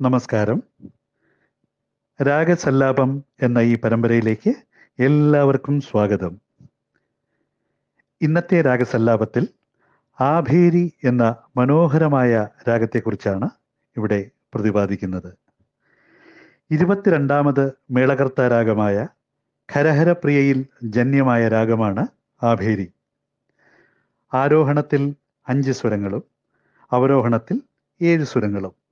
നമസ്കാരം. രാഗസല്ലാപം എന്ന ഈ പരമ്പരയിലേക്ക് എല്ലാവർക്കും സ്വാഗതം. ഇന്നത്തെ രാഗസല്ലാപത്തിൽ ആഭേരി എന്ന മനോഹരമായ രാഗത്തെക്കുറിച്ചാണ് ഇവിടെ പ്രതിപാദിക്കുന്നത്. ഇരുപത്തിരണ്ടാമത് മേളകർത്ത രാഗമായ ഖരഹരപ്രിയയിൽ ജന്യമായ രാഗമാണ് ആഭേരി. ആരോഹണത്തിൽ അഞ്ച് സ്വരങ്ങളും അവരോഹണത്തിൽ ഏഴ് സ്വരങ്ങളും.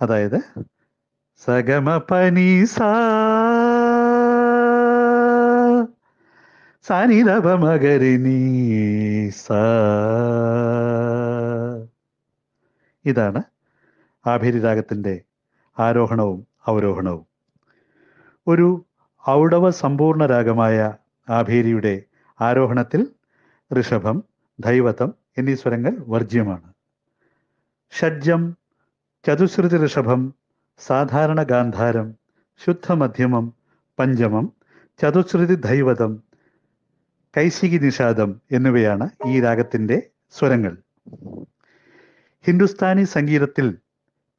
അതായത് സഗമ പനി സാ മകരിനി സ. ഇതാണ് ആഭിരി രാഗത്തിന്റെ ആരോഹണവും അവരോഹണവും. ഒരു ഔടവ സമ്പൂർണ രാഗമായ ആഭേരിയുടെ ആരോഹണത്തിൽ ഋഷഭം ധൈവതം എന്നീ സ്വരങ്ങൾ വർജ്യമാണ് ഷഡ്ജം ചതുശ്രുതി ഋഷഭം സാധാരണ ഗാന്ധാരം ശുദ്ധമധ്യമം പഞ്ചമം ചതുശ്രുതി ദൈവതം കൈശികി നിഷാദം എന്നിവയാണ് ഈ രാഗത്തിന്റെ സ്വരങ്ങൾ. ഹിന്ദുസ്ഥാനി സംഗീതത്തിൽ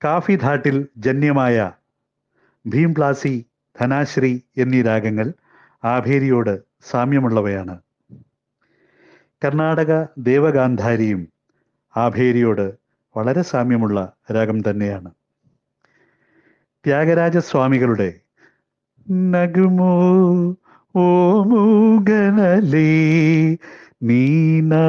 കാഫി ധാട്ടിൽ ജന്യമായ ഭീംപ്ലാസി ധനാശ്രീ എന്നീ രാഗങ്ങൾ ആഭേരിയോട് സാമ്യമുള്ളവയാണ്. കർണാടക ദേവഗാന്ധാരിയും ആഭേരിയോട് വളരെ സാമ്യമുള്ള രാഗം തന്നെയാണ്. ത്യാഗരാജസ്വാമികളുടെ നഗുമോ ഓ മൂഗനലേ നീനാജാലി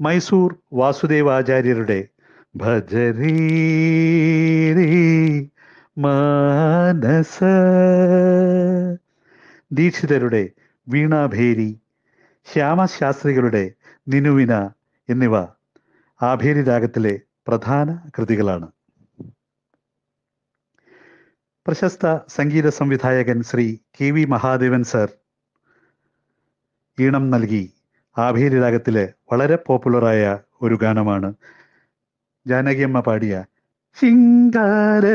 മൈസൂർ വാസുദേവാചാര്യരുടെ ഭജരീ മാനസ ദീക്ഷിതരുടെ വീണാഭേരി ശ്യാമശാസ്ത്രികളുടെ നിനുവിന എന്നിവ ആഭേരി രാഗത്തിലെ പ്രധാന കൃതികളാണ്. പ്രശസ്ത സംഗീത സംവിധായകൻ Shri K V Mahadevan sir ഈണം നൽകി ആഭേരി രാഗത്തിലെ വളരെ പോപ്പുലറായ ഒരു ഗാനമാണ് ജാനകിയമ്മ പാടിയ ശിങ്കാരവേലനെ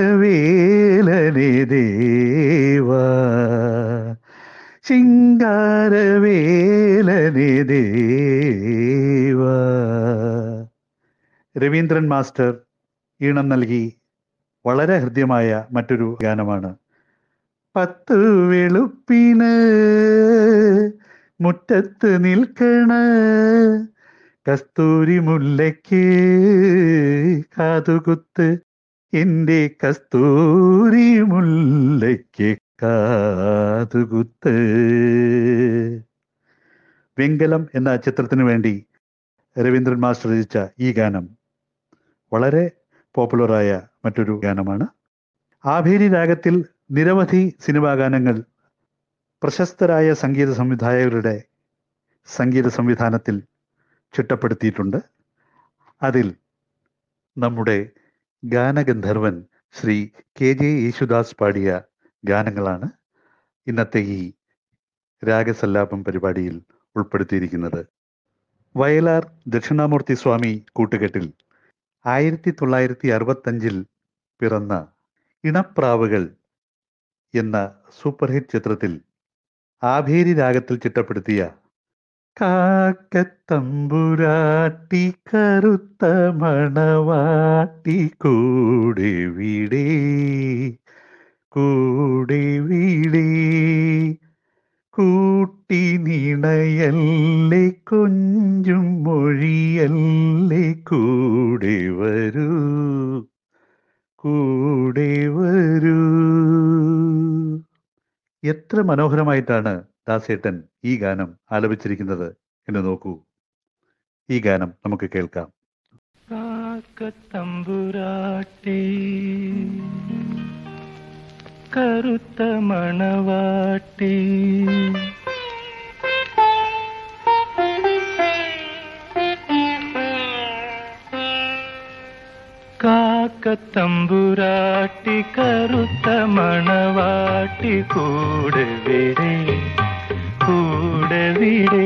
ദേവ ശിങ്കാരവേലനെ ദേവ. രവീന്ദ്രൻ മാസ്റ്റർ ഈണം നൽകി വളരെ ഹൃദ്യമായ മറ്റൊരു ഗാനമാണ്. പത്ത് വെളുപ്പിന് മുറ്റത്ത് നിൽക്കണ കസ്തൂരി മുല്ലയ്ക്ക് കാതുകുത്ത് എന്റെ കസ്തൂരി മുല്ലയ്ക്ക് കാതുകുത്ത് വെങ്കലം എന്ന ചിത്രത്തിനു വേണ്ടി രവീന്ദ്രൻ മാസ്റ്റർ രചിച്ച ഈ ഗാനം വളരെ പോപ്പുലറായ മറ്റൊരു ഗാനമാണ്. ആഭേരി രാഗത്തിൽ നിരവധി സിനിമാ ഗാനങ്ങൾ പ്രശസ്തരായ സംഗീത സംവിധായകരുടെ സംഗീത സംവിധാനത്തിൽ ചിട്ടപ്പെടുത്തിയിട്ടുണ്ട്. അതിൽ നമ്മുടെ ഗാനഗന്ധർവൻ ശ്രീ കെ ജെ യേശുദാസ് പാടിയ ഗാനങ്ങളാണ് ഇന്നത്തെ ഈ രാഗസല്ലാപം പരിപാടിയിൽ ഉൾപ്പെടുത്തിയിരിക്കുന്നത്. വയലാർ ദക്ഷിണാമൂർത്തി സ്വാമി കൂട്ടുകെട്ടിൽ ആയിരത്തി തൊള്ളായിരത്തി അറുപത്തഞ്ചിൽ പിറന്ന ഇണപ്രാവുകൾ എന്ന സൂപ്പർ ഹിറ്റ് ചിത്രത്തിൽ ആഭേരി രാഗത്തിൽ ചിട്ടപ്പെടുത്തിയ കാക്കത്തമ്പുരാട്ടി കറുത്ത മണവാട്ടി കൂടെ വീടേ കൂടെ വീടേ. കൂട്ടി നിണയല്ലേ കൊഞ്ചും മൊഴിയല്ലേ കൂടെ വരൂ. കൂടെ വരൂ. എത്ര മനോഹരമായിട്ടാണ് ദാസേട്ടൻ ഈ ഗാനം ആലപിച്ചിരിക്കുന്നത് എന്ന് നോക്കൂ. ഈ ഗാനം നമുക്ക് കേൾക്കാം. കാക്കത്തമ്പുരാട്ടി. കറുത്ത മണവാട്ടി കാക്കത്തമ്പുരാട്ടി കറുത്ത മണവാട്ടി കൂടെ വിടേ കൂടെ വിടേ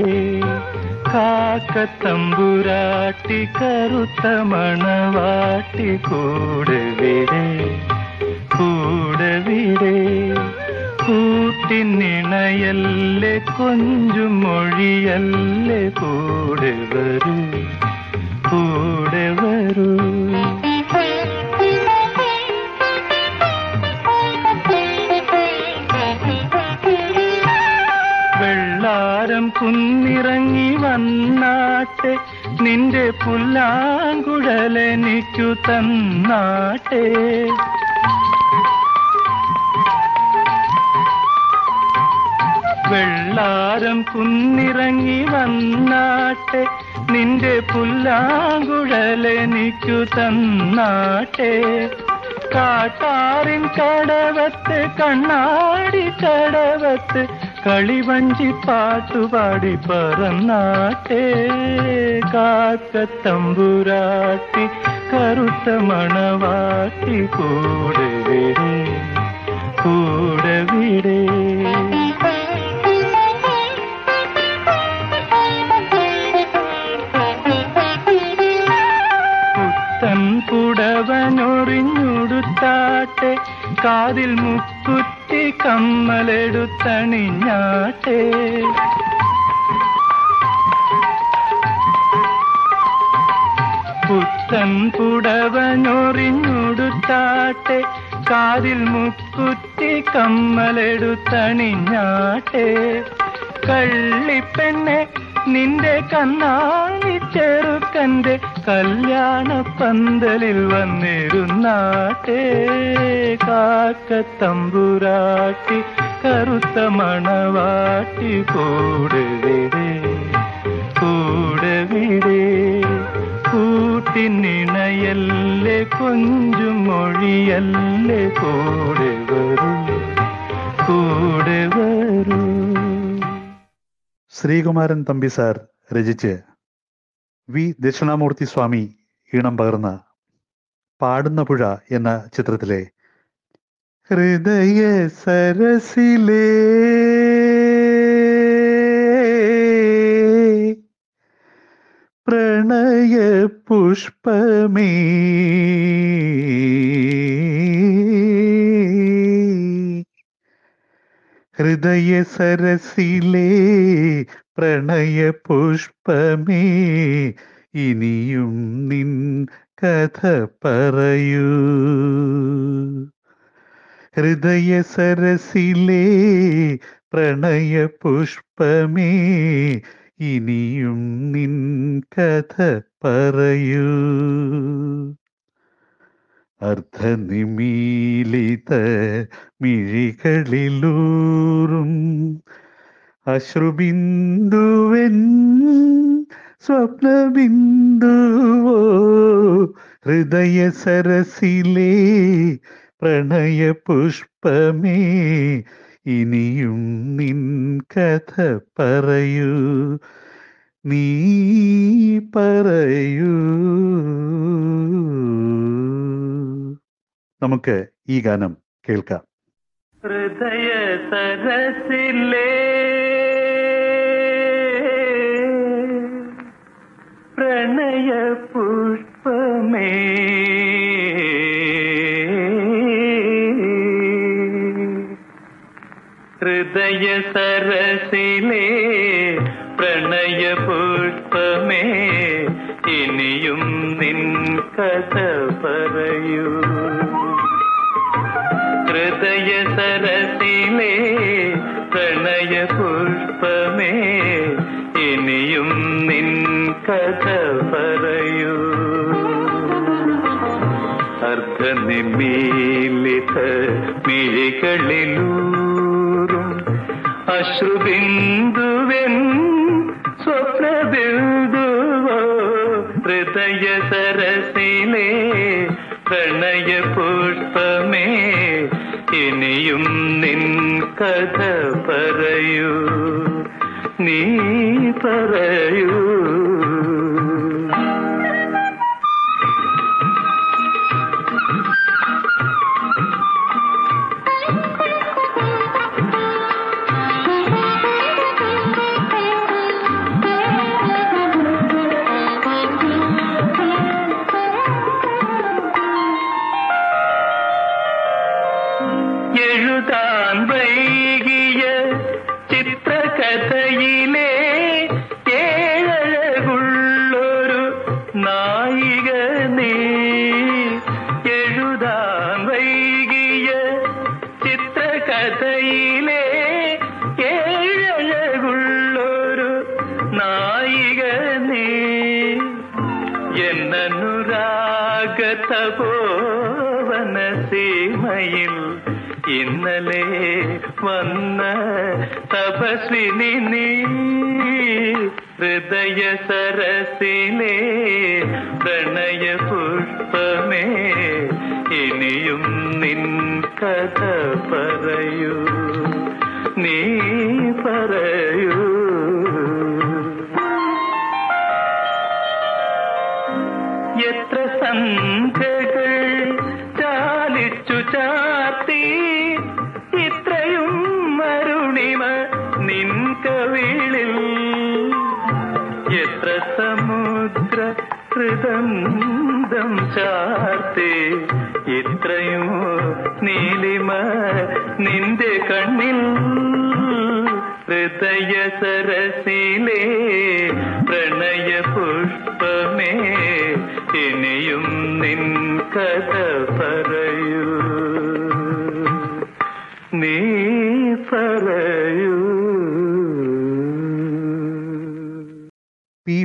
കാക്കത്തമ്പുരാട്ടി കറുത്ത മണവാട്ടി കൂടെ വിടേ കൂടെ വിടേ കൂട്ടി കൂട്ടിനിണയല്ലേ കൊഞ്ചും മൊഴിയല്ലേ കൂടെ വരൂ? കൂടെ വരൂ. വെള്ളാരം കുന്നിറങ്ങി വന്നാട്ടെ നിന്റെ പുല്ലാങ്കുഴലെനിക്കു തന്നാട്ടെ. വെള്ളാരം കുന്നിറങ്ങി വന്നാട്ടെ നിന്റെ പുല്ലാങ്കുഴലെനിക്കു തന്നാട്ടെ. കാട്ടാറിൻ കടവത്ത് കണ്ണാടി കടവത്ത് കളിവഞ്ചി പാട്ടുപാടി പറന്നാട്ടെ. കാക്കത്തമ്പുരാട്ടി കറുത്ത മണവാട്ടി കൂടെ കൂടെ വിടേ. കാതിൽ മുക്കുറ്റി കമ്മലെടുത്തണിഞ്ഞാട്ടെ. പുത്തൻ പുടവനൊറിഞ്ഞുടുത്താട്ടെ. കാതിൽ മുക്കുറ്റി കമ്മലെടുത്തണിഞ്ഞാട്ടെ. കള്ളിപ്പെണ്ണെ നിന്റെ കണ്ണാണി ചെറുക്കന്റെ കല്യാണ പന്തലിൽ വന്നിരുന്നാട്ടേ കാക്കത്തമ്പുരാട്ടി കറുത്ത മണവാട്ടി കൂടെ വിടേ കൂടെ വിടേ കൂട്ടിനിണയല്ലേ കൊഞ്ചും മൊഴിയല്ലേ കൂടെ വരൂ? കൂടെ വരൂ. ശ്രീകുമാരൻ തമ്പി സാർ രചിച്ച് വി. ദക്ഷിണാമൂർത്തി സ്വാമി ഈണം പകർന്ന പാടുന്ന പുഴ എന്ന ചിത്രത്തിലെ ഹൃദയ സരസിലേ പ്രണയ പുഷ്പമേ ഹൃദയ സരസിലേ പ്രണയ പുഷ്പമേ ഇനിയും നിൻ കഥ പറയൂ. ഹൃദയ സരസിലേ പ്രണയ പുഷ്പമേ ഇനിയും നിൻ കഥ പറയൂ. അർദ്ധനിമീലിത മിഴികളിലൂറും അശ്രുബിന്ദുവൻ സ്വപ്നബിന്ദുവോ ഹൃദയ സരസിലേ പ്രണയ പുഷ്പമേ ഇനിയും നിൻ കഥ പറയൂ നീ പറയൂ. നമുക്ക് ഈ ഗാനം കേൾക്കാം. ഹൃദയ സരസിലേ പ്രണയ പുഷ്പമേ. ഹൃദയ സരസിലേ പ്രണയ പുഷ്പമേ. ഇനിയും നിൻ കഥ പറയൂ. സരസിലേ പ്രണയ പുഷ്പമേ ഇനിയും നിൻ കഥ പറയൂ. അർദ്ധനിമീലിത മിഴികളിലൂറും അശ്രുബിന്ദുവൻ സ്വപ്നബിന്ദുവോ ഹൃദയ സരസിലേ പ്രണയ പുഷ്പമേ ഇനിയും നിൻ കഥ പറയൂ. നീ പറയൂ.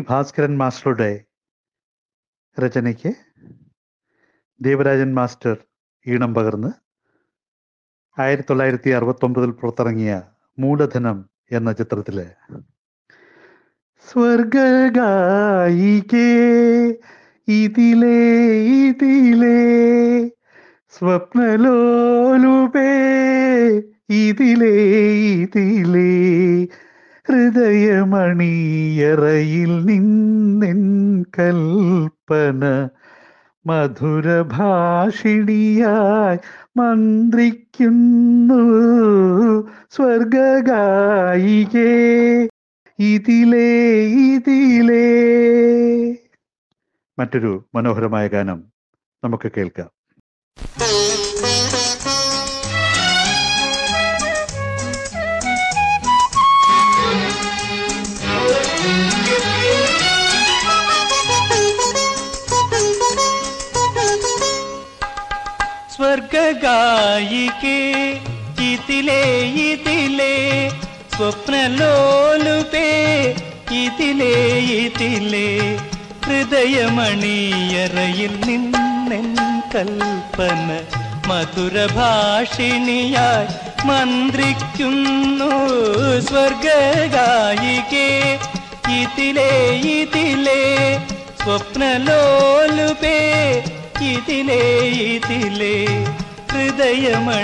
ഭാസ്കരൻ മാസ്റ്ററുടെ രചനയ്ക്ക് ദേവരാജൻ മാസ്റ്റർ ഈണം പകർന്ന് ആയിരത്തി തൊള്ളായിരത്തി അറുപത്തി ഒമ്പതിൽ പുറത്തിറങ്ങിയ മൂലധനം എന്ന ചിത്രത്തിൽ. സ്വർഗായികേ ഇതിലേ സ്വപ്നലോലുപേ ഇതിലേ ഇതിലേ ഹൃദയമണിയറയിൽ നിന്നിൻ കൽപ്പന മധുരഭാഷിണിയായി മന്ത്രിക്കുന്നു സ്വർഗായികേ ഇതിലേ ഇതിലേ. മറ്റൊരു മനോഹരമായ ഗാനം നമുക്ക് കേൾക്കാം. സ്വർഗായികേ ഇതിലേ ഇതിലേ സ്വപ്നലോലുപേ ഇതിലേ ഇതിലേ ഹൃദയമണിയറയിൽ നിന്നെൻ കൽപ്പന മധുരഭാഷിണിയായി മന്ത്രിക്കുന്നു സ്വർഗായികേ ഇതിലേ ഇതിലേ സ്വപ്നലോലുപേ ഇതിലേ ഇതിലേ ഹൃദയമണിയറയിൽ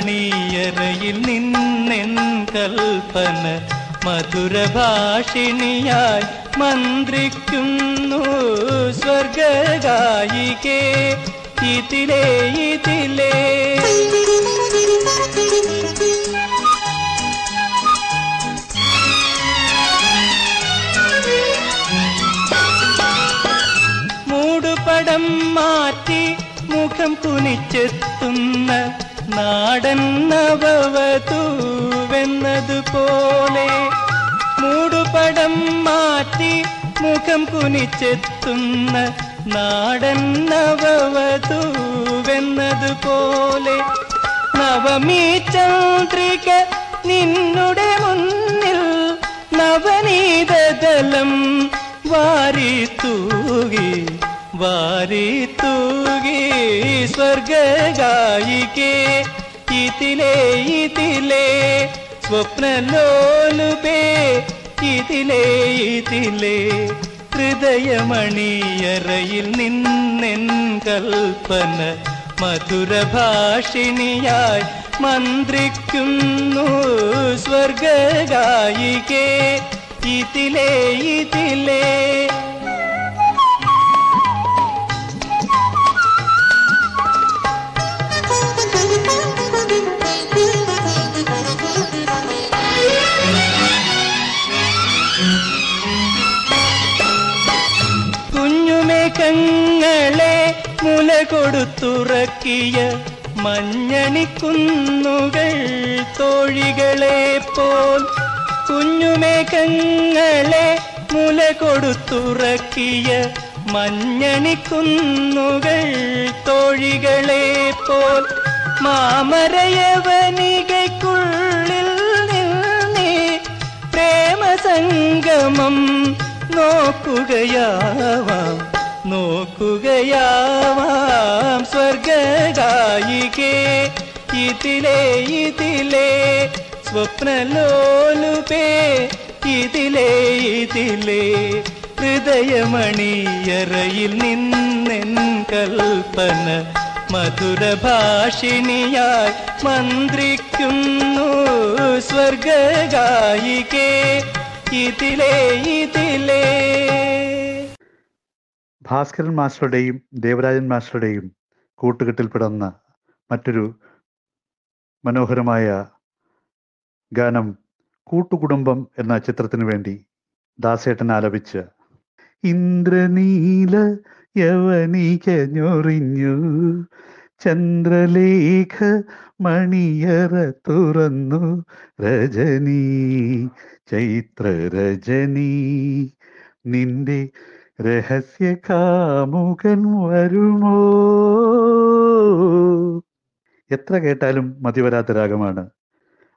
നിന്നെൻ കൽപ്പന മധുരഭാഷിണിയായി മന്ത്രിക്കുന്നു സ്വർഗായികേ ഇതിലേ ഇതിലേ. മൂടുപടം മാറ്റി മുഖം കുനിച്ചെത്തുന്ന നാടൻ നവവധൂവെന്നതുപോലെ മൂടുപടം മാറ്റി മുഖം കുനിച്ചെത്തുന്ന നാടൻ നവവധൂവെന്നതുപോലെ നവമീ ചന്ദ്രിക നിന്നുടെ മുന്നിൽ നവനീതദലം വാരി തൂകി വാരി തൂകി സ്വർഗായികേ ഇതിലേ ഇതിലേ സ്വപ്നലോലുപേ. ഇതിലേ ഇതിലേ ഹൃദയമണിയറയിൽ നിന്നെൻ കൽപ്പന മധുരഭാഷിണിയായി മന്ത്രിക്കുന്നു സ്വർഗായികേ ഇതിലേ ഇതിലേ കൊടുത്തുറക്കിയ മഞ്ഞണിക്കുന്നുകൾ തോഴികളെ പോൽ കുഞ്ഞുമേഘങ്ങളെ മുല കൊടുത്തുറക്കിയ മഞ്ഞണിക്കുന്നുകൾ തോഴികളെ പോൽ മാമരയവനികയ്ക്കുള്ളിൽ നിന്നേ പ്രേമസംഗമം നോക്കുകയാവാം നോക്കുകയാവാം സ്വർഗായികേ ഇതിലേ ഇതിലേ സ്വപ്നലോലുപേ. ഇതിലേ ഇതിലേ ഹൃദയമണിയറയിൽ നിന്നെൻ കൽപ്പന മധുരഭാഷിണിയായി മന്ത്രിക്കുന്നു സ്വർഗായികേ ഇതിലേ ഇതിലേ. ഭാസ്കരൻ മാസ്റ്ററുടെയും ദേവരാജൻ മാസ്റ്ററുടെയും കൂട്ടുകെട്ടിൽ പിറന്ന മറ്റൊരു മനോഹരമായ ഗാനം കൂട്ടുകുടുംബം എന്ന ചിത്രത്തിനു വേണ്ടി ദാസേട്ടൻ ആലപിച്ച് ഇന്ദ്രനീല യവനികഞ്ഞൊറിഞ്ഞു ചന്ദ്രലേഖ മണിയറ തുറന്നു രജനി ചൈത്ര രജനി നിന്റെ രഹസ്യ കാമുകൻ വരുമോ? എത്ര കേട്ടാലും മതിവരാത്ത രാഗമാണ്.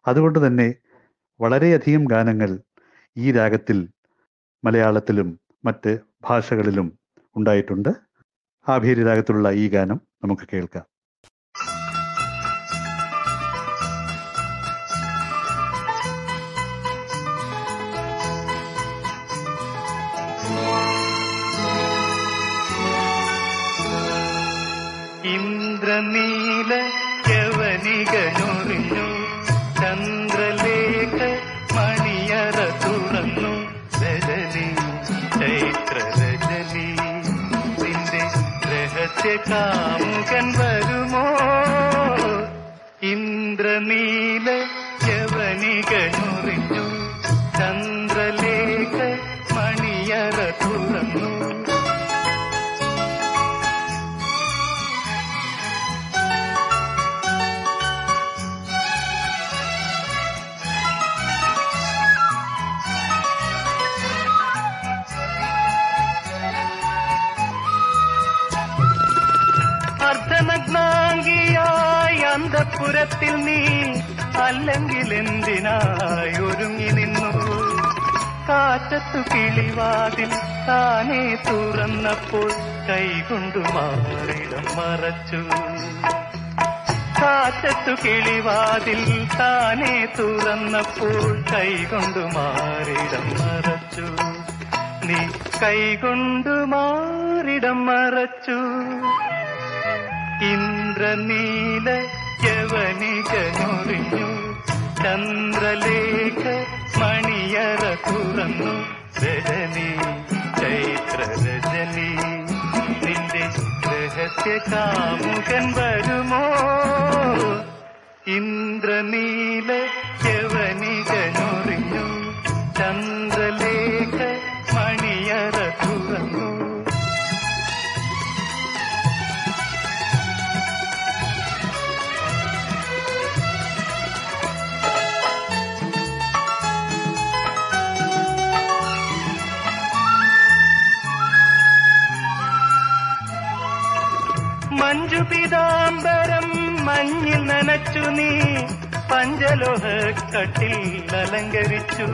അതുകൊണ്ട് തന്നെ വളരെയധികം ഗാനങ്ങൾ ഈ രാഗത്തിൽ മലയാളത്തിലും മറ്റ് ഭാഷകളിലും ഉണ്ടായിട്ടുണ്ട്. ആഭീരി രാഗത്തിലുള്ള ഈ ഗാനം നമുക്ക് കേൾക്കാം. കാമുകൻ വരുമോ? ഇന്ദ്രനീല യവനികനുറിഞ്ഞു ചന്ദ്രലേഖ മണിയറ തുറന്നു. അല്ലെങ്കിൽ എന്തിനായി ഒരുങ്ങി നിന്നു? കാറ്റത്തു കിളിവാതിൽ താനേ തുറന്നപ്പോൾ കൈകൊണ്ടു മാറിടം മറച്ചു. കാറ്റത്തു കിളിവാതിൽ താനേ തുറന്നപ്പോൾ കൈകൊണ്ടു മാറിടം മറച്ചു. നീ കൈകൊണ്ടു മാറിടം മറച്ചു. ഇന്ദ്രനീല യവനികനൊറിഞ്ഞു ചന്ദ്രലേഖ മണിയറ തുറന്നു. രജനി ചൈത്ര രജനി നിന്റെ രഹസ്യ കാമുകൻ വരുമോ? ഇന്ദ്രനീല യവനികനൊറിഞ്ഞു ചന്ദ്രലേഖ മഞ്ജു പിതാംബരം മഞ്ഞിൽ നനച്ചു നീ പഞ്ചലോഹ കട്ടിൽ അലങ്കരിച്ചു.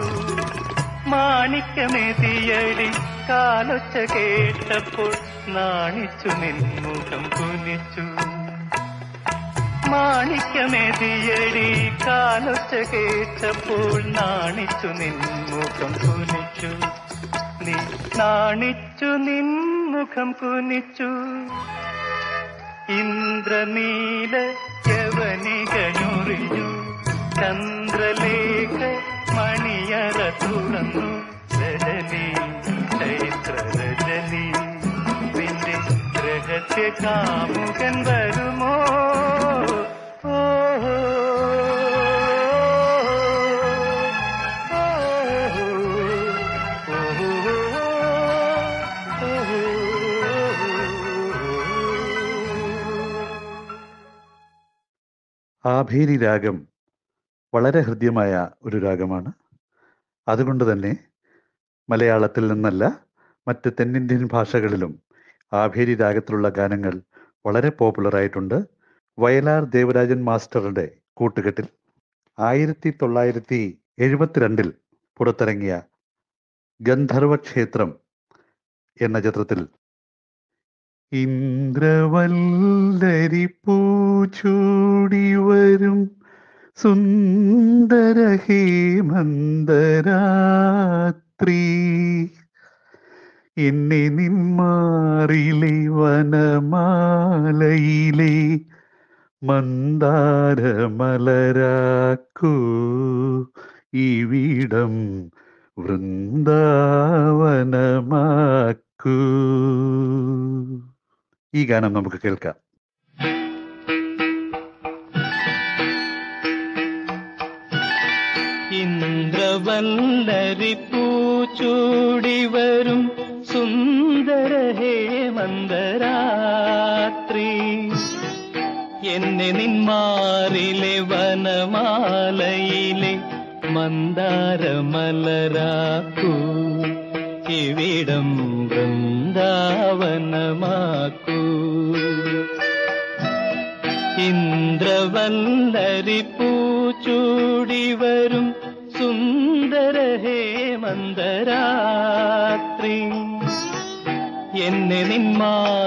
മാണിക്യമേതിയടി കാലൊച്ച കേട്ടപ്പോൾ നാണിച്ചു നിൻമുഖം കുനിച്ചു. മാണിക്കമേ തീയടി കാലൊച്ച കേട്ടപ്പോൾ നാണിച്ചു നിൻമുഖം കുനിച്ചു. നീ നാണിച്ചു നിൻമുഖം കുനിച്ചു. ഇന്ദ്രനീല യവനികനൊറിഞ്ഞു. ചന്ദ്രലേഖ മണിയറ തുറന്നു. രജനി ചൈത്ര രജനി ഗ്രഹത്തെ കാമുകൻ വരുമോ? ആഭേരി രാഗം വളരെ ഹൃദ്യമായ ഒരു രാഗമാണ്. അതുകൊണ്ട് തന്നെ മലയാളത്തിൽ നിന്നല്ല മറ്റ് തെന്നിന്ത്യൻ ഭാഷകളിലും ആഭേരി രാഗത്തിലുള്ള ഗാനങ്ങൾ വളരെ പോപ്പുലറായിട്ടുണ്ട്. വയലാർ ദേവരാജൻ മാസ്റ്ററുടെ കൂട്ടുകെട്ടിൽ ആയിരത്തി തൊള്ളായിരത്തി എഴുപത്തിരണ്ടിൽ പുറത്തിറങ്ങിയ ഗന്ധർവ ക്ഷേത്രം എന്ന ചിത്രത്തിൽ ഇന്ദ്രവല്ലരി പൂച്ചൂടി വരും സുന്ദര ഹേമന്തരാത്രി എന്നെ നിന്മാറിലെ വനമാലയിലെ മന്ദാരമലരാക്കൂ. ഇവിടം വൃന്ദാവനമാക്കൂ. ഈ ഗാനം നമുക്ക് കേൾക്കാം. ഇന്ദ്രവല്ലരി പൂച്ചൂടി വരും സുന്ദര ഹേമന്തരാത്രി എന്നെ നിന്മാറിലെ വനമാലയിലെ മന്ദാരമലരാക്കൂ. ഇവിടം ഇന്ദ്രവല്ലരി പൂച്ചൂടി വരും സുന്ദര ഹേമന്തരാത്രി എന്നെ നിന്മാറിലെ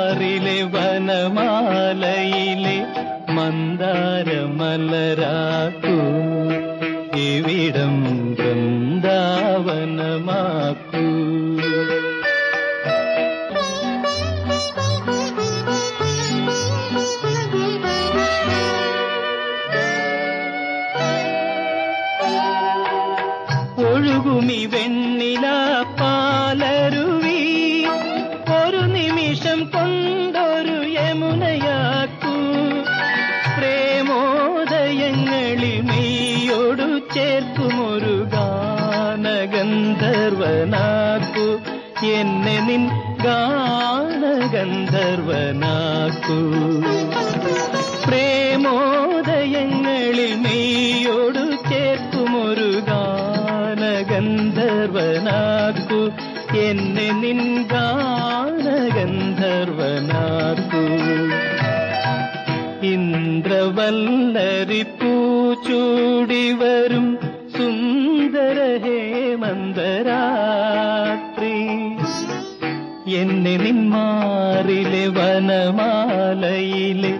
എന്നെ നിന്മാറിലെ വനമാലയിലെ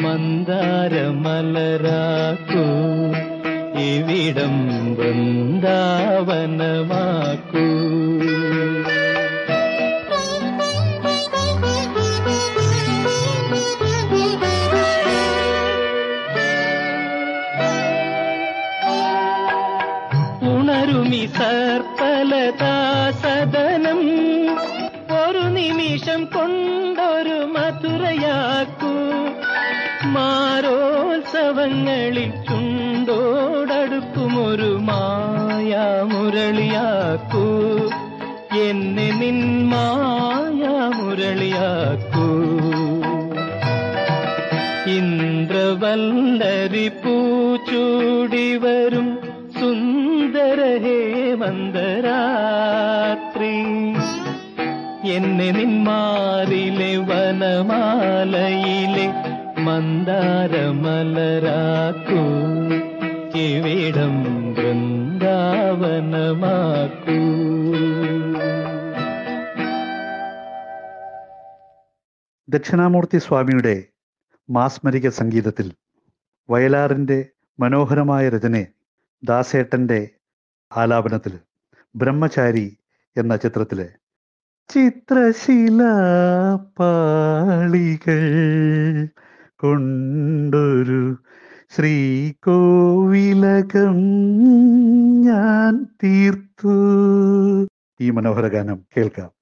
മന്ദാരമലരാക്കൂ. ഇവിടം വൃന്ദാവനമാക്കൂ. ഉണരുമി സർപ്പലതാസദനം മാരോത്സവങ്ങളിൽ ചുണ്ടോടടുക്കുമൊരു മായാമുരളിയാക്കൂ എന്നെ നിൻ മായാമുരളിയാക്കൂ ഇന്ദ്രവല്ലരി പൂച്ചൂടി വരും സുന്ദര ഹേമന്തരാത്രി എന്നെ നിന്മാറിലെ വനമാലയിലെ മന്ദാരമലരാക്കൂ ഇവിടം വൃന്ദാവനമാക്കൂ. ദക്ഷിണാമൂർത്തി സ്വാമിയുടെ മാസ്മരിക സംഗീതത്തിൽ വയലാറിന്റെ മനോഹരമായ രചന ദാസേട്ടന്റെ ആലാപനത്തിൽ ബ്രഹ്മചാരി എന്ന ചിത്രത്തിലെ ചിത്രശിലാപാളികൾ കൊണ്ടൊരു ശ്രീകോവിലകം ഞാൻ തീർത്തു. ഈ മനോഹര ഗാനം കേൾക്കാം.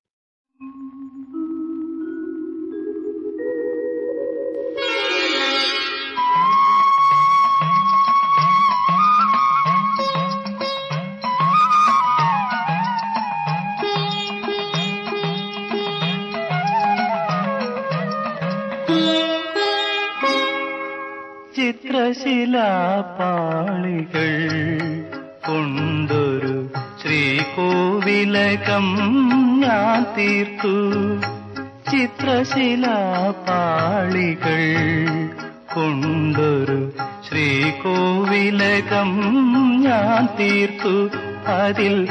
അതിൽ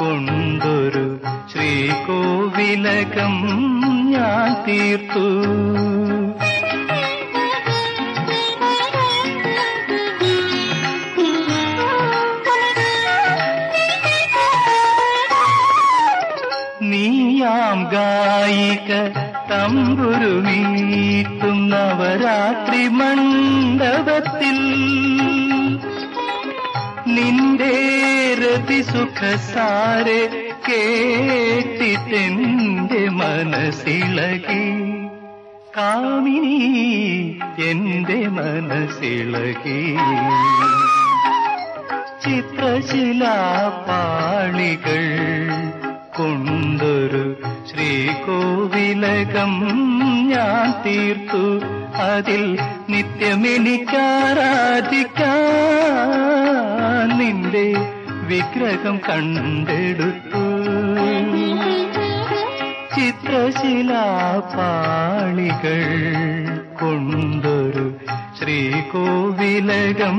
കൊണ്ടൊരു ശ്രീകോവിലകം ഞാൻ തീർത്തു. നീയാം ഗായിക തമ്പുരുമീട്ടും നവരാത്രി മണ്ഡപത്തിൽ നിന്റെ രതിസുഖസാരെ കേട്ടിട്ടെന്റെ മനസ്സിളകി. കാമിനി എന്റെ മനസ്സിളകി. ചിത്രശിലാപാളികൾ കൊണ്ടൊരു ശ്രീകോവിലകം ഞാൻ തീർത്തു. അതിൽ നിത്യമെനിക്കാരാധിക്കാൻ നിന്റെ വിഗ്രഹം കണ്ടെടുത്തു. ചിത്രശിലാപാളികൾ കൊണ്ടൊരു ശ്രീകോവിലകം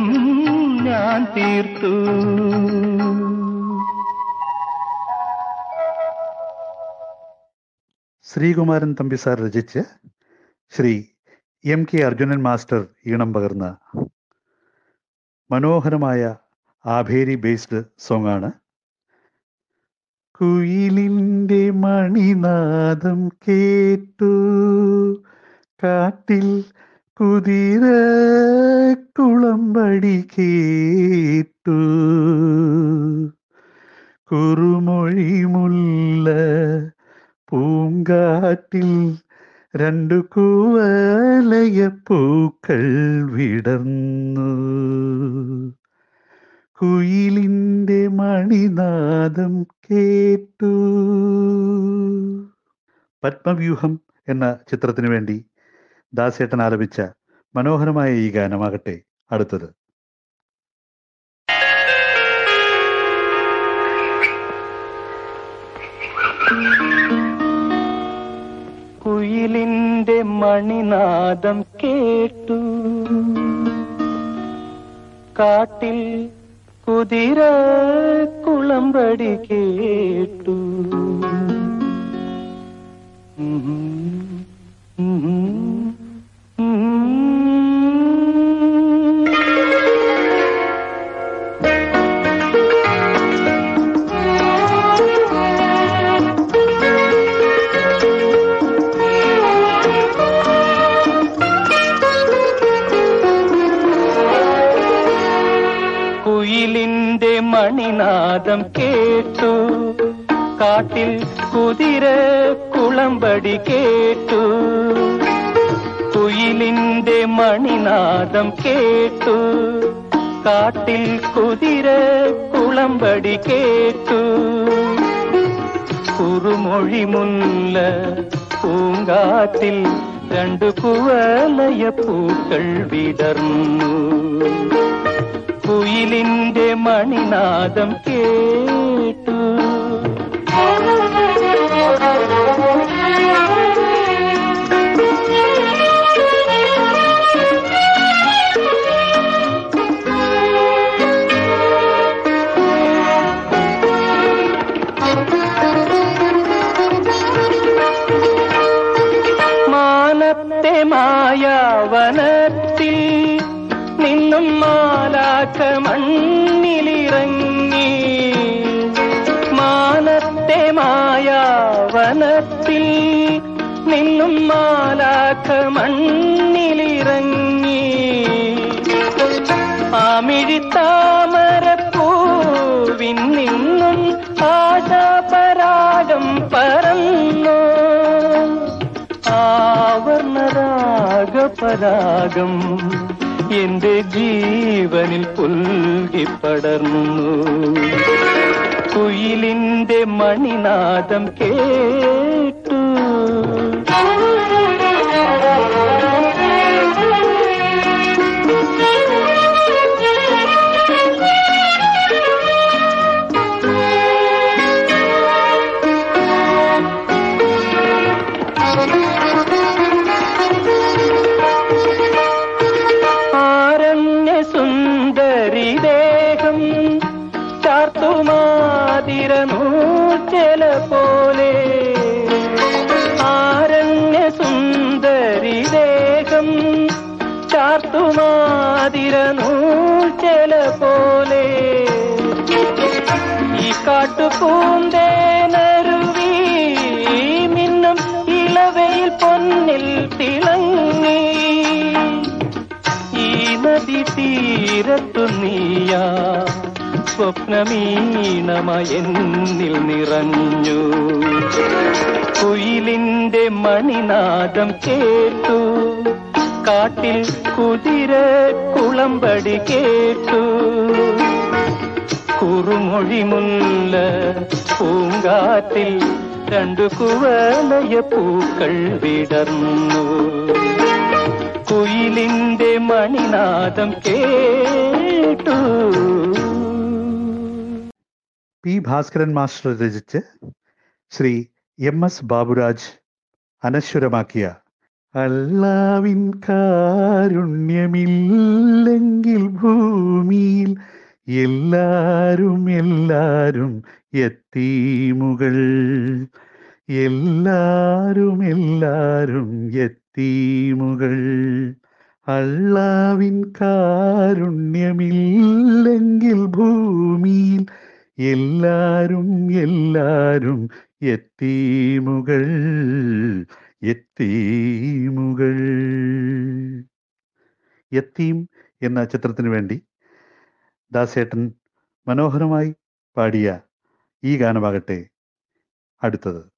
ഞാൻ തീർത്തു. ശ്രീകുമാരൻ തമ്പി സാർ രചിച്ച് Shri M K Arjunan master ഈണം പകർന്ന മനോഹരമായ ആഭേരി ബേസ്ഡ് ആണ് കുയിലിന്റെ മണിനാദം കേട്ടു. കാട്ടിൽ കുതിര കുളമ്പടി കേട്ടു. കുറുമൊഴി മുല്ല പൂങ്കാട്ടിൽ രണ്ടു കൂവലയ പൂക്കൾ വിടർന്നു. കുയിലിന്റെ മണിനാദം കേട്ടു. പത്മവ്യൂഹം എന്ന ചിത്രത്തിനു വേണ്ടി ദാസേട്ടൻ ആലപിച്ച മനോഹരമായ ഈ ഗാനമാകട്ടെ അടുത്തത്. കുയിലിന്റെ മണിനാദം കേട്ടു. കാട്ടിൽ കുതിര കുളമ്പടി കേട്ടു. കാട്ടിൽ കുതിര കുളമ്പടി കേട്ടു. കുയിലിന്റെ മണിനാദം കേട്ടു. കാട്ടിൽ കുതിര കുളമ്പടി കേട്ടു. കുറുമൊഴി മുല്ല പൂങ്കാറ്റിൽ രണ്ടു കുവലയ പൂക്കൾ വിടർന്നു കുയിലിന്റെ മണിനാദം കേട്ടു. ആമിഴിത്താമരപ്പൂവിൻ നിന്നും ആശാപരാഗം പറന്നു. ആവർണരാഗപരാഗം എന്റെ ജീവനിൽ പുൽകിപ്പടർന്നു. കുയിലിന്റെ മണിനാദം കേട്ടു. ഈ കാട്ടുപൂന്തേനരുവി മിന്നും ഇളവയിൽ പൊന്നിൽ തിളങ്ങി. ഈ നദി തീരത്തു നീയാ സ്വപ്നമീണമയെന്നിൽ നിറഞ്ഞു. കുയിലിന്റെ മണിനാദം കേട്ടു കാട്ടിൽ കുതിര കുളമ്പടി കേട്ടു. കുറുമൊഴിമുല്ല പൂങ്കാറ്റിൽ രണ്ടു കുവലയ പൂക്കൾ വിടർന്നു. കുയിലിന്റെ മണിനാദം കേട്ടു. പി ഭാസ്കരൻ മാസ്റ്റർ രചിച്ച് ശ്രീ എം എസ് ബാബുരാജ് അനശ്വരമാക്കിയ അല്ലാവിൻ കാരുണ്യമില്ലെങ്കിൽ ഭൂമിയിൽ എല്ലാരും എല്ലാരും എത്തീമുകൾ എല്ലാരും എല്ലാരും എത്തീമുകൾ അള്ളാവിൻ കാരുണ്യമില്ലെങ്കിൽ ഭൂമിയിൽ എല്ലാരും എല്ലാരും എത്തീമുകൾ എത്തീമുകൾ എത്തീം എന്ന ചിത്രത്തിന് വേണ്ടി ദാസേട്ടൻ മനോഹരമായി പാടിയ ഈ ഗാനമാകട്ടെ അടുത്തത്.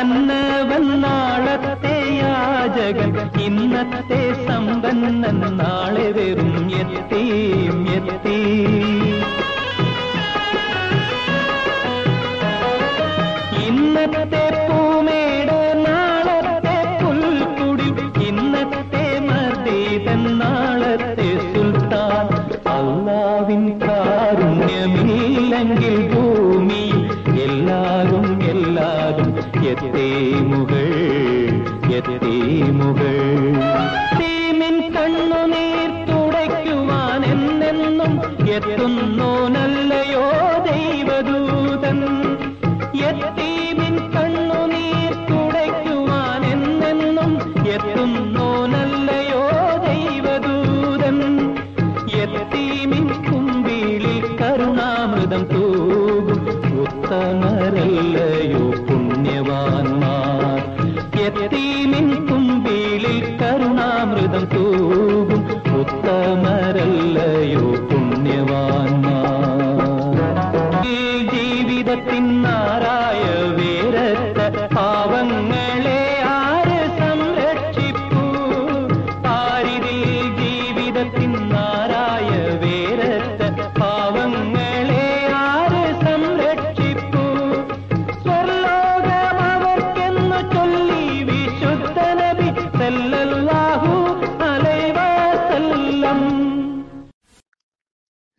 ഇന്നത്തെ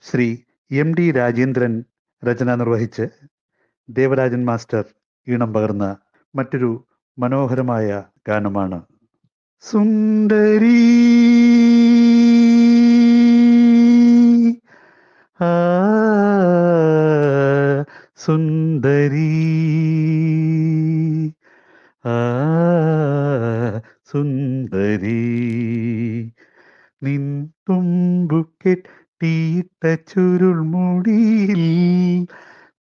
ശ്രീ എം ഡി രാജേന്ദ്രൻ രചന നിർവഹിച്ച് ദേവരാജൻ മാസ്റ്റർ ഈണം പകർന്ന മറ്റൊരു മനോഹരമായ ഗാനമാണ്. സുന്ദരി സുന്ദരി കെട്ടിയിട്ട ചുരുൾമുടിയിൽ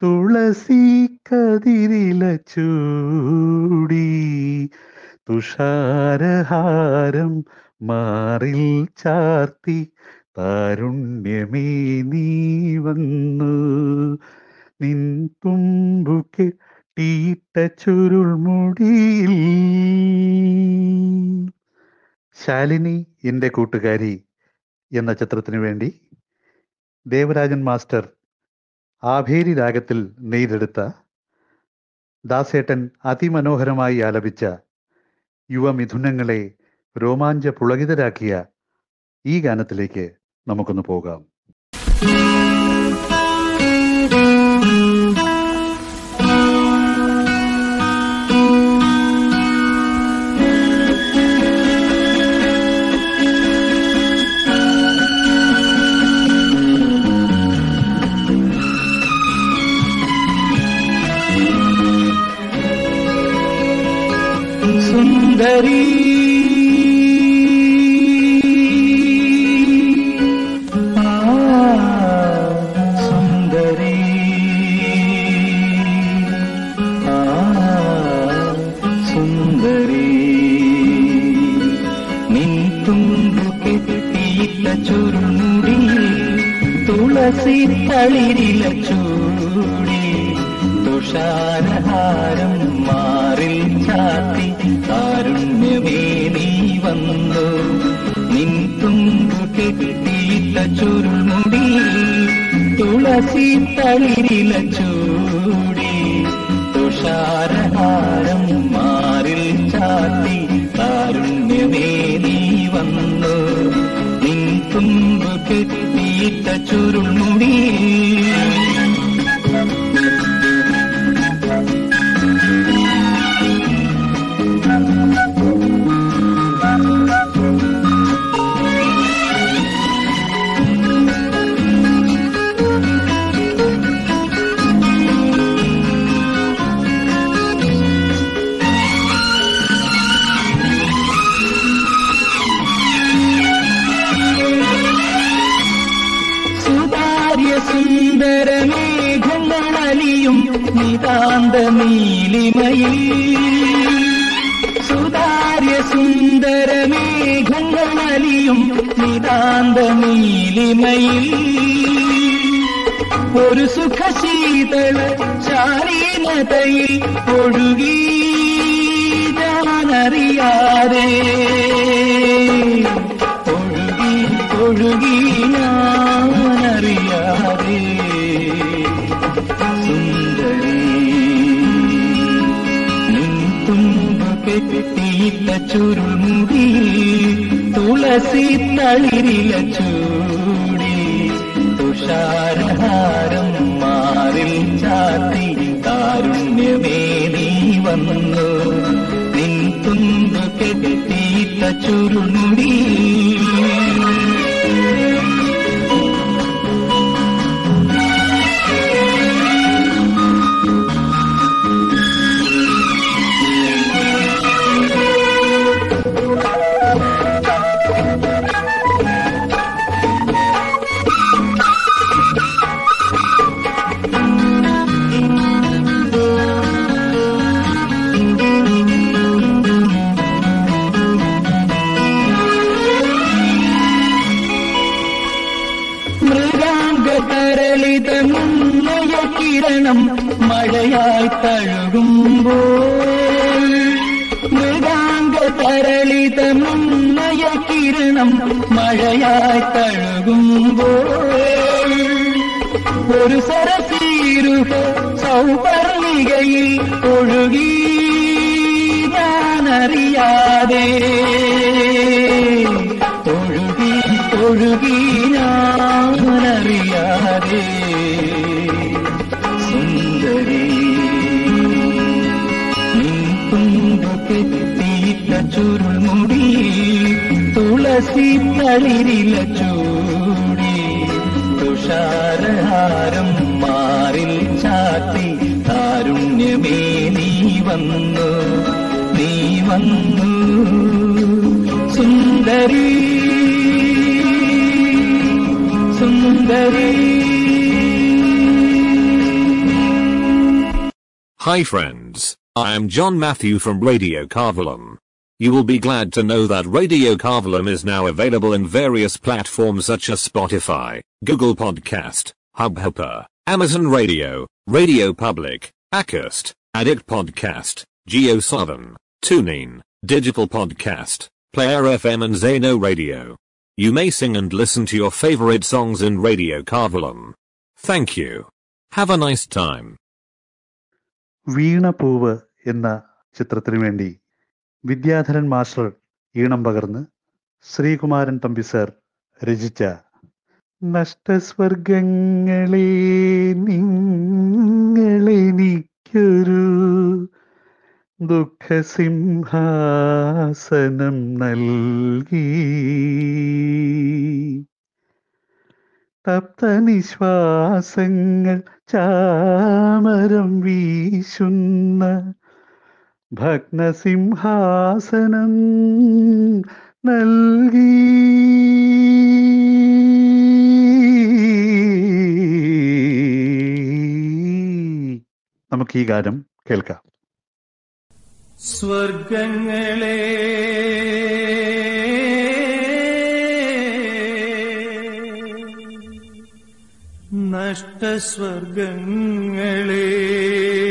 തുളസി കതിരില ചൂടി. തുഷാരഹാരം മാറിൽ ചാർത്തി താരുണ്യമേ നീ വന്നു. നിൻ തുമ്പു ചുരുൾ ചുരുൾമുടിയിൽ. ശാലിനി എന്റെ കൂട്ടുകാരി എന്ന ചിത്രത്തിനു വേണ്ടി ദേവരാജൻ മാസ്റ്റർ ആഭേരി രാഗത്തിൽ നെയ്തെടുത്ത ദാസേട്ടൻ അതിമനോഹരമായി ആലപിച്ച യുവമിഥുനങ്ങളെ രോമാഞ്ച പുളകിതരാക്കിയ ഈ ഗാനത്തിലേക്ക് നമുക്കൊന്ന് പോകാം. ചുരുമുടി തുളസി ചൂടി തുഷാരഹാരം മാറിൽ ചാത്തി കാരുണ്യമേ നീ വന്നു. നിൻ തുമ്പു കെട്ടിയിട്ട ചുരുൾമുടി തുളസി തളിരില ചൂടി. തുഷാരഹാരം മാറിൽ ചാത്തി കാരുണ്യമേ നീ വന്നു. നിൻ തുമ്പു കെട്ടിയിട്ട ചുരുൾമുടി സുതാര്യ സുന്ദര മേഘങ്ങളലിയും നിതാന്ത നീലിമയിൽ ഒരു സുഖശീതള ശാലീനതയിൽ ഒഴുകി ഞാനറിയാതെ ഒഴുകി ഒഴുകി ഞാനറിയാതെ കെട്ടിയിട്ട ചുരുമുടി തുളസി തളിരില ചൂടി. തുഷാരഹാരം മാറിൽ ചാത്തി കാരുണ്യമേ വന്നു. നിൻ തുമ്പു കെട്ടിയിട്ട ചുരുൾമുടി കിരണം മഴയായി തഴുകുമ്പോൾ ഒരു സരസീരുഹ സൗപർണികയിൽ ഒഴുകി ഞാനറിയാതെ ഒഴുകി ഒഴുകി ഞാനറിയാതെ സുന്ദരി തുമ്പക്കെത്തിയിട്ട ചുരുൾമുടി തുളസി തളിരില ചൂടി. തുഷാരഹാരം മാറിൽ ചാത്തി താരുണ്യമേ നീ വന്നു. നീ വന്നു. സുന്ദരി. സുന്ദരി. Hi friends, I am John Matthew from Radio Carvelum. You will be glad to know that Radio Carvelum is now available in various platforms such as Spotify, Google Podcast, Hubhopper, Amazon Radio, Radio Public, Acast, Addict Podcast, Geo7, TuneIn, Digital Podcast, Player FM and Zeno Radio. You may sing and listen to your favorite songs in Radio Carvelum. Thank you. Have a nice time. Veenapoovu എന്ന ചിത്രത്തിനു വേണ്ടി Vidyadharan master ഈണം പകർന്ന് Sreekumaran Thampi sir രചിച്ച നഷ്ടസ്വർഗങ്ങളെ നിങ്ങളെനിക്കൊരു ദുഃഖസിംഹാസനം നൽകി. തപ്തനിശ്വാസങ്ങൾ ചാമരം വീശുന്ന ഭഗ്നസിംഹാസനം നൽകി. നമുക്ക് ഈ ഗാനം കേൾക്കാം. സ്വർഗങ്ങളെ നഷ്ടസ്വർഗങ്ങളെ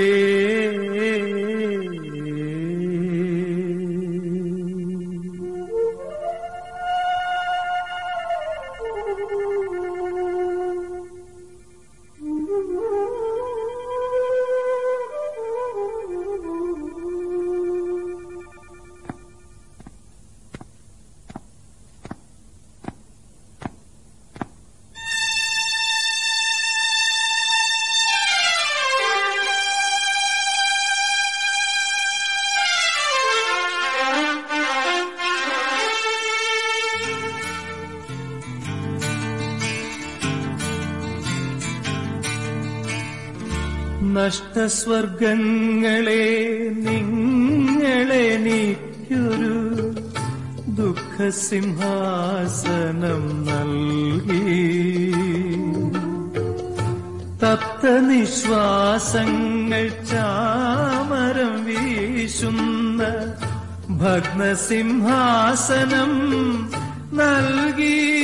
നഷ്ടസ്വർഗങ്ങളെ നിങ്ങളെ നീക്കൊരു ദുഃഖസിംഹാസനം നൽകി. തത്ത നിശ്വാസങ്ങൾ ചാമരം വീശുന്ന ഭഗ്നസിംഹാസനം നൽകി.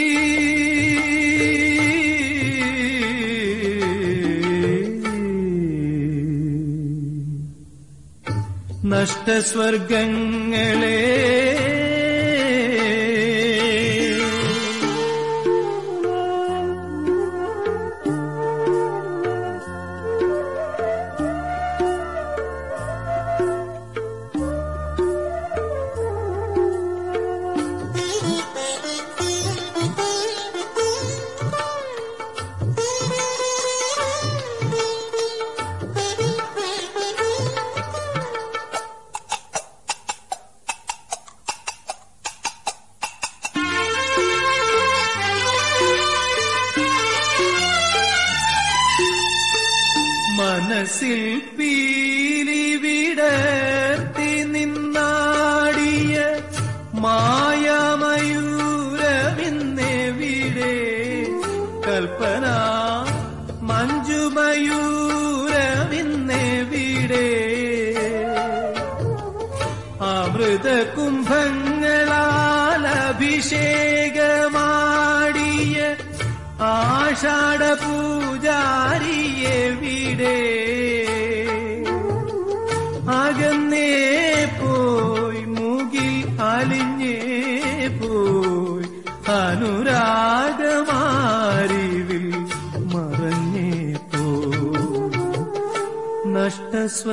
നഷ്ടസ്വർഗങ്ങളെ ആഷാഢ പൂജാരിയെ വിടെ. അകന്നേ പോയി മുകിൽ അലിഞ്ഞേ പോയി. അനുരാഗമാരിവിൽ മറഞ്ഞേ പോ നഷ്ടസ്വർഗങ്ങളെ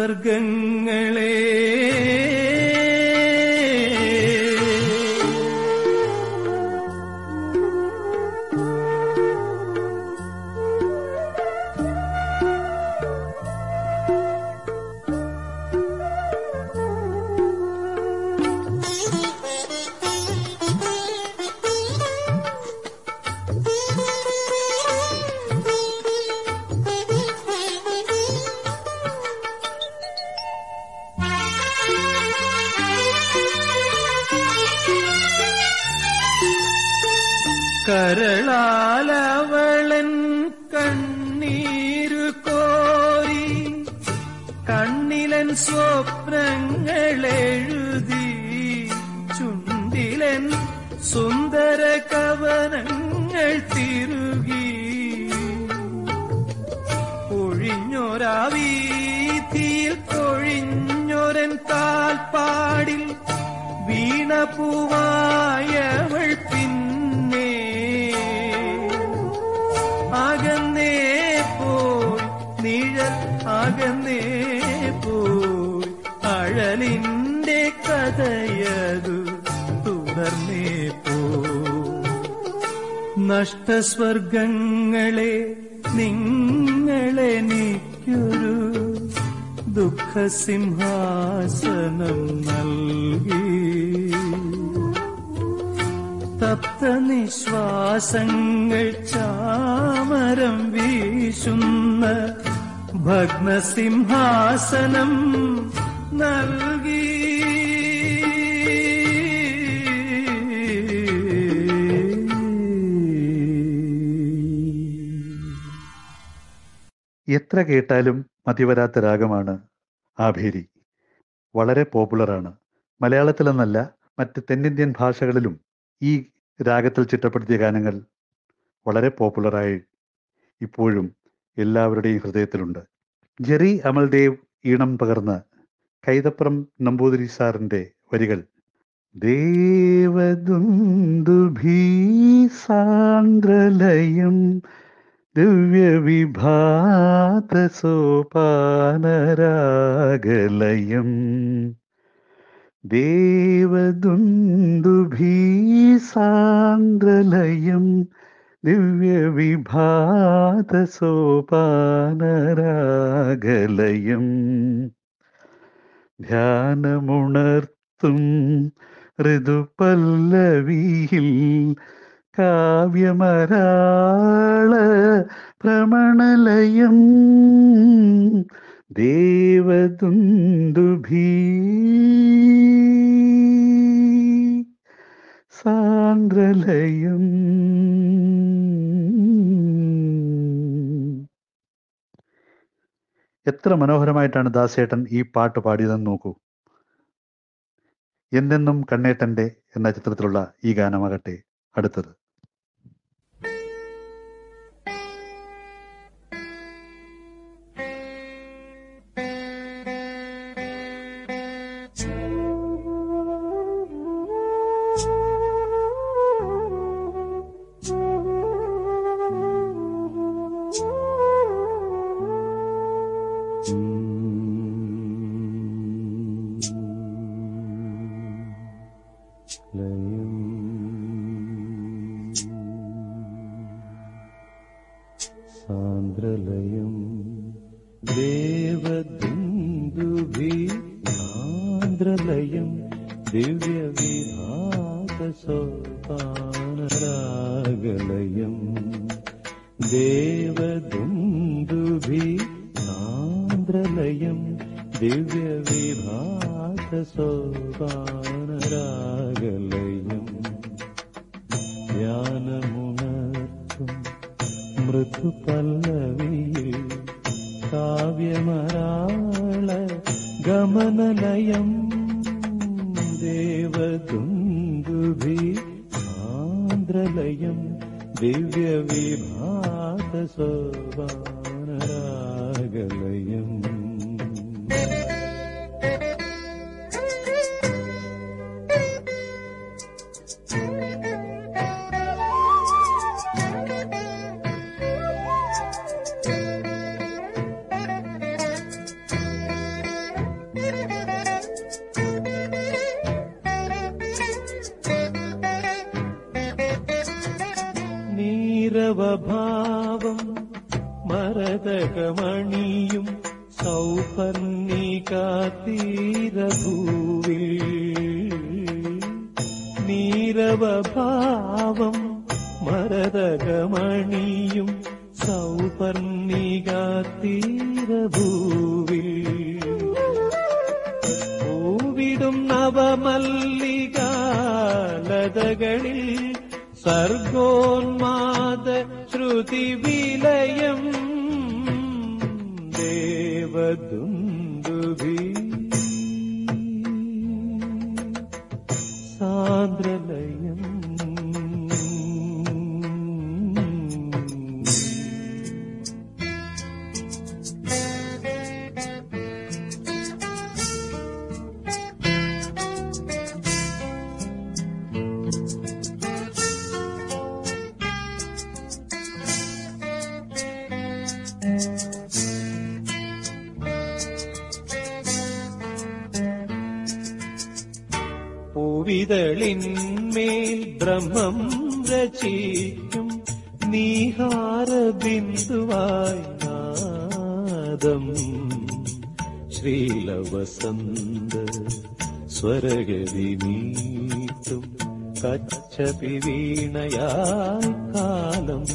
നഷ്ടസ്വർഗങ്ങളെ നിങ്ങളെനിക്കൊരു ദുഃഖസിംഹാസനം നൽകി. തപ്ത നിശ്വാസങ്ങൾ ചാമരം വീശുന്ന ഭഗ്നസിംഹാസനം നൽകി. എത്ര കേട്ടാലും മതിവരാത്ത രാഗമാണ് ആഭേരി. വളരെ പോപ്പുലറാണ്. മലയാളത്തിലെന്നല്ല മറ്റ് തെന്നിന്ത്യൻ ഭാഷകളിലും ഈ രാഗത്തിൽ ചിട്ടപ്പെടുത്തിയ ഗാനങ്ങൾ വളരെ പോപ്പുലറായി ഇപ്പോഴും എല്ലാവരുടെയും ഹൃദയത്തിലുണ്ട്. ജെറി അമൽദേവ് ഈണം പകർന്ന് കൈതപ്പുറം നമ്പൂതിരി സാറിന്റെ വരികൾ ദേവദുന്ദുഭീസാന്ദ്രലയം ദിവ്യവിഭാതസോപാനരാഗലയം. ദേവദുന്ദുഭീസാന്ദ്രലയം. ദിവ്യവിഭാതസോപാനരാഗലയം. ധ്യാനമുണർത്തും ഋതുപല്ലവിയിൽ കാവ്യമരാള പ്രമണലയം ദേവദുന്ദുഭീ സാന്ദ്രലയം. എത്ര മനോഹരമായിട്ടാണ് ദാസേട്ടൻ ഈ പാട്ട് പാടിയതെന്ന് നോക്കൂ. എന്നെന്നും കണ്ണേട്ടന്റെ എന്ന ചിത്രത്തിലുള്ള ഈ ഗാനമാകട്ടെ അടുത്തത്. നീരവഭാവം മരതകമണിയും സൗപർണികാതീരഭൂവിൽ പൂവിടും നവമല്ലികാലതകളിൽ സർഗോന്മാദ ശ്രുതി വിലയം ദേവദുന്ദുഭി. സാന്ദ്രലയം പൂവിതളിന്മേൽ ബ്രഹ്മം രചിക്കും. നീഹാര ബിന്ദുവായി നാദം. ശ്രീലവസന്ത സ്വരഗതി നീട്ടും. കച്ചപി വീണയായി കാലം.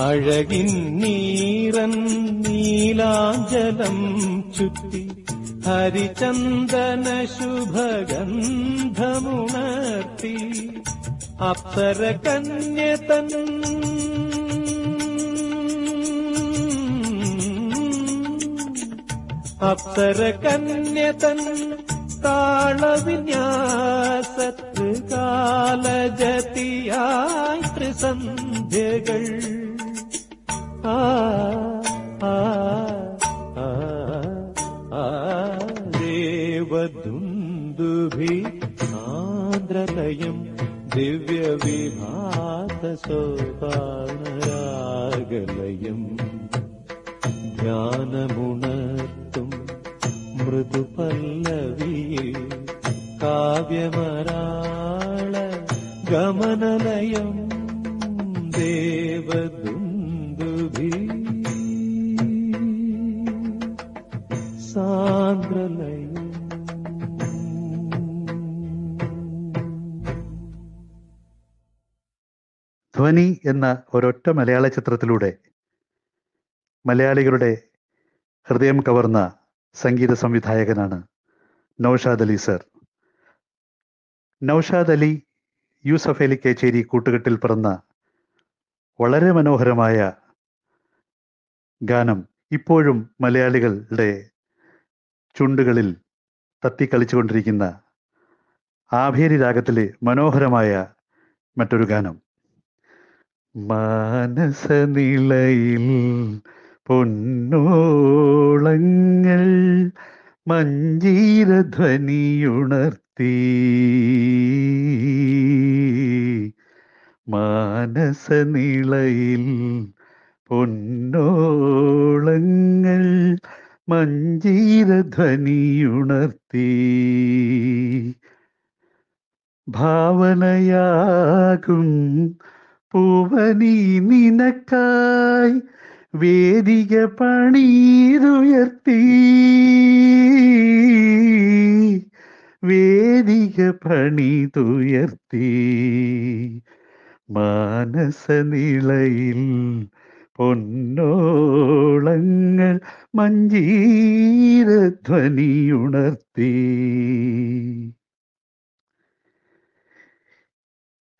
അഴകിൻ നീറൻ നീലാഞ്ചലം ചുറ്റി ഹരിചന്ദന ശുഭഗന്ധമുണർത്തി അപ്സര കന്യതൻ അപ്സര കന്യതൻ താളവിന്യാസത്ത് കാലജതിയായി ത്രിസന്ധ്യകൾ ആ ആ. न्द्रलयम् दिव्यविभातसोपानरागलयम् ज्ञानमुणर्तुम् मृदुपल्लवी काव्यमराळ गमनलयम् देव ധ്വനി എന്ന ഒരൊറ്റ മലയാള ചിത്രത്തിലൂടെ മലയാളികളുടെ ഹൃദയം കവർന്ന സംഗീത സംവിധായകനാണ് നൌഷാദ് അലി സർ. നൌഷാദ് അലി യൂസഫ് അലി കേച്ചേരി കൂട്ടുകെട്ടിൽ പിറന്ന വളരെ മനോഹരമായ ഗാനം ഇപ്പോഴും മലയാളികളുടെ ചുണ്ടുകളിൽ തത്തിക്കളിച്ചുകൊണ്ടിരിക്കുന്ന ആഭേരി രാഗത്തിലെ മനോഹരമായ മറ്റൊരു ഗാനം. മാനസനിലയിൽ പൊന്നോളങ്ങൾ മഞ്ജീരധ്വനിയുണർത്തി. മാനസനിളയിൽ പൊന്നോളങ്ങൾ മഞ്ജീരധ്വനിയുണർത്തി. ഭാവനയാകും പൂവനി നിനക്കായി വേദിക പണീതുയർത്തി. വേദിക പണിതുയർത്തി. മാനസനിളയിൽ പൊന്നോളങ്ങൾ മഞ്ജീരധ്വനിയുണർത്തി.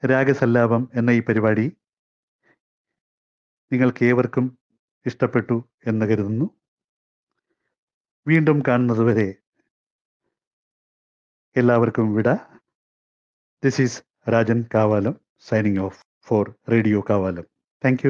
രാഗസല്ലാപം എന്ന ഈ പരിപാടി നിങ്ങൾക്ക് ഏവർക്കും ഇഷ്ടപ്പെട്ടു എന്ന് കരുതുന്നു. വീണ്ടും കാണുന്നതുവരെ എല്ലാവർക്കും വിട. This is Rajan Kavalam signing off for radio Kavalam thank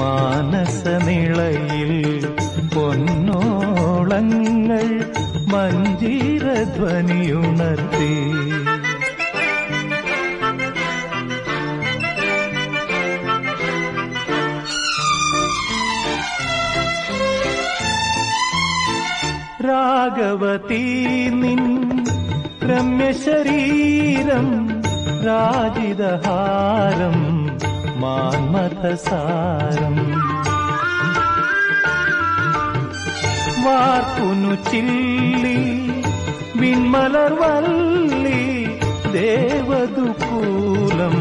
മാനസനിളയിൽ പൊന്നോളങ്ങൾ മഞ്ജീരധ്വനിയുണർത്തി രാഘവതീ നിൻ രമ്യശരീരം രാജിതഹാരം మాన్మథసారం వార్పును చిల్లి విన్మలర్ వల్లి దేవదుకూలం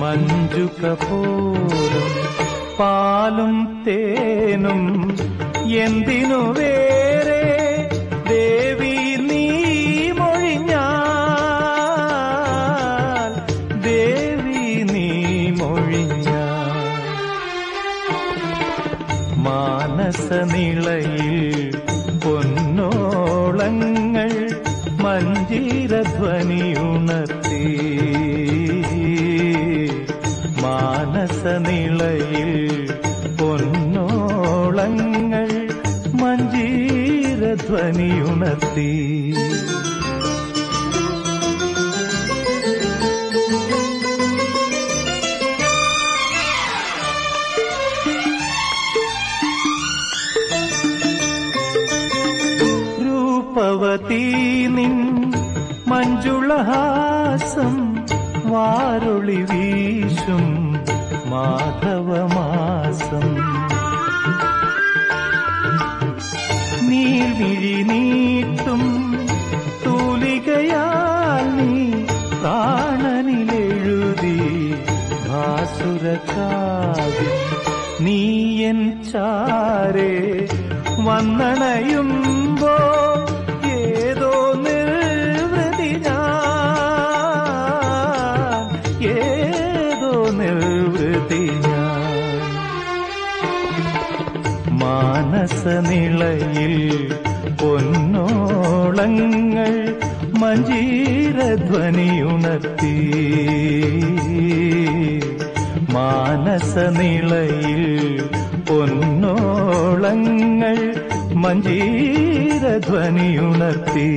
മഞ്ജുകപൂരം പാലും തേനും എന്തിനു വേ മാനസനിളയിൽ പൊന്നോളങ്ങൾ മഞ്ജീരധ്വനിയുണർത്തി. മാനസനിളയിൽ പൊന്നോളങ്ങൾ മഞ്ജീരധ്വനിയുണർത്തി. ഭാസുരകാവ്യം നീ എൻ ചാരേ വന്നണയുമ്പോ ഏതോ നിർവൃതി ഞാൻ. ഏതോ നിർവൃതി ഞാൻ. മാനസനിളയിൽ പൊന്നോളങ്ങൾ മഞ്ജീരധ്വനിയുണർത്തി മാനസ നിളയിൽ പൊന്നോളങ്ങൾ മഞ്ജീരധ്വനിയുണർത്തി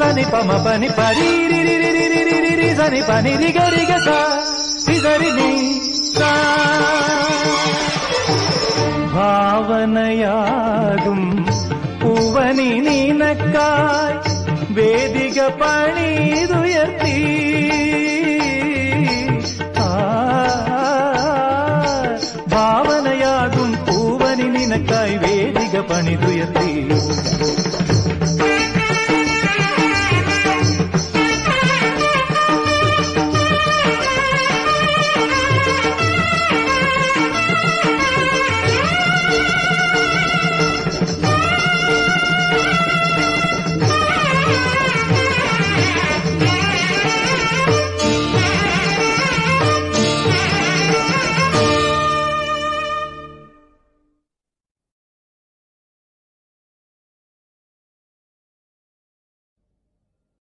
സനി പമ പനി പരി സനി പനി രിഗ രിഗ സരി നീ ഭാവനയാകും പണി നിനക്കായി വേദിക പണിതുയർത്തി.